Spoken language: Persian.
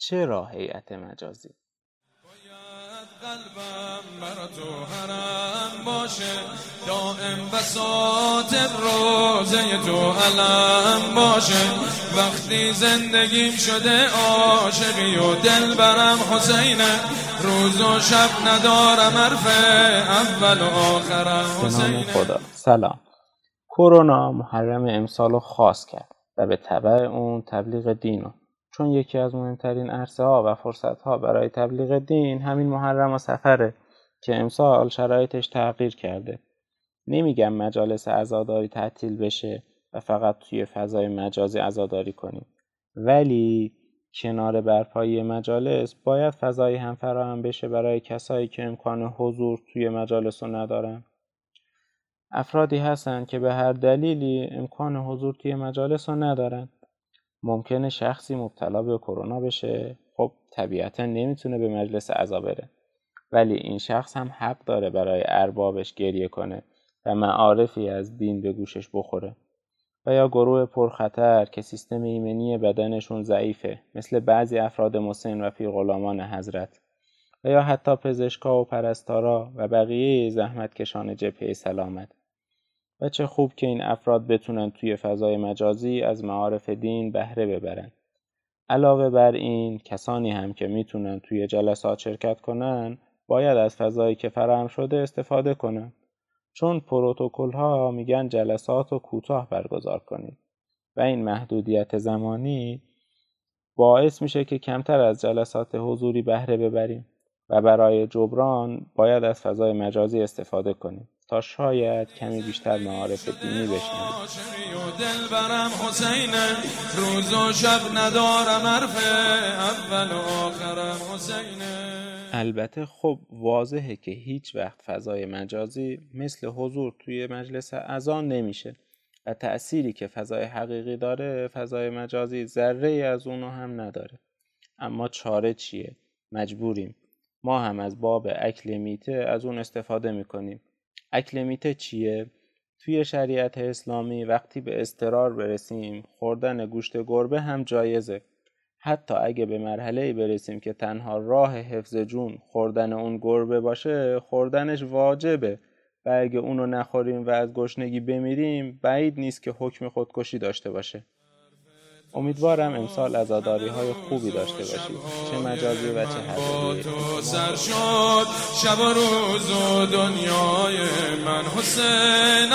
چرا هیئت مجازی؟ قلبم برا تو حرم باشه دائم بسات روزه تو علم باشه. وقتی زندگیم شده عاشقی و دل برم حسینه روز و شب ندارم عرف اول و آخرم حسینه. خدا. سلام. کرونا محرم امسال رو خاص کرد و به طبع اون تبلیغ دین چون یکی از مهمترین عرصه ها و فرصت ها برای تبلیغ دین همین محرم و سفره که امسال شرایطش تغییر کرده. نمیگم مجالس عزاداری تعطیل بشه و فقط توی فضای مجازی عزاداری کنیم. ولی کنار برپایی مجالس باید فضایی هم فراهم بشه برای کسایی که امکان حضور توی مجالس رو ندارن. افرادی هستند که به هر دلیلی امکان حضور توی مجالس رو ندارن. ممکنه شخصی مبتلا به کرونا بشه. خب طبیعتا نمی‌تونه به مجلس عزا بره. ولی این شخص هم حق داره برای اربابش گریه کنه و معارفی از دین به گوشش بخوره. و یا گروه پرخطر که سیستم ایمنی بدنشون ضعیفه مثل بعضی افراد مسن و غلامان حضرت. و یا حتی پزشکا و پرستارا و بقیه زحمتکشان جبهه سلامت. و چه خوب که این افراد بتونن توی فضای مجازی از معارف دین بهره ببرن. علاوه بر این کسانی هم که می‌تونن توی جلسات شرکت کنن باید از فضایی که فراهم شده استفاده کنن. چون پروتکل ها میگن جلسات رو کوتاه برگزار کنید و این محدودیت زمانی باعث میشه که کمتر از جلسات حضوری بهره ببریم و برای جبران باید از فضای مجازی استفاده کنیم. تا شاید کمی بیشتر معارف دینی بشنوید دل برم حسین روز و شب ندارم حرف اول و آخرم حسین البته خب واضحه که هیچ وقت فضای مجازی مثل حضور توی مجلس اذان نمیشه و تأثیری که فضای حقیقی داره فضای مجازی ذره ای از اونو هم نداره. اما چاره چیه؟ مجبوریم. ما هم از باب اکل میته از اون استفاده می‌کنیم. اکل چیه؟ توی شریعت اسلامی وقتی به استرار برسیم خوردن گوشت گربه هم جایزه. حتی اگه به مرحله برسیم که تنها راه حفظ جون خوردن اون گربه باشه خوردنش واجبه. و اگه اونو نخوریم و از گشنگی بمیریم بعید نیست که حکم خودکشی داشته باشه. امیدوارم امسال عزاداری های خوبی داشته باشید چه مجازی و چه حضوری. تو سر شد شب و روز و دنیای من. حسین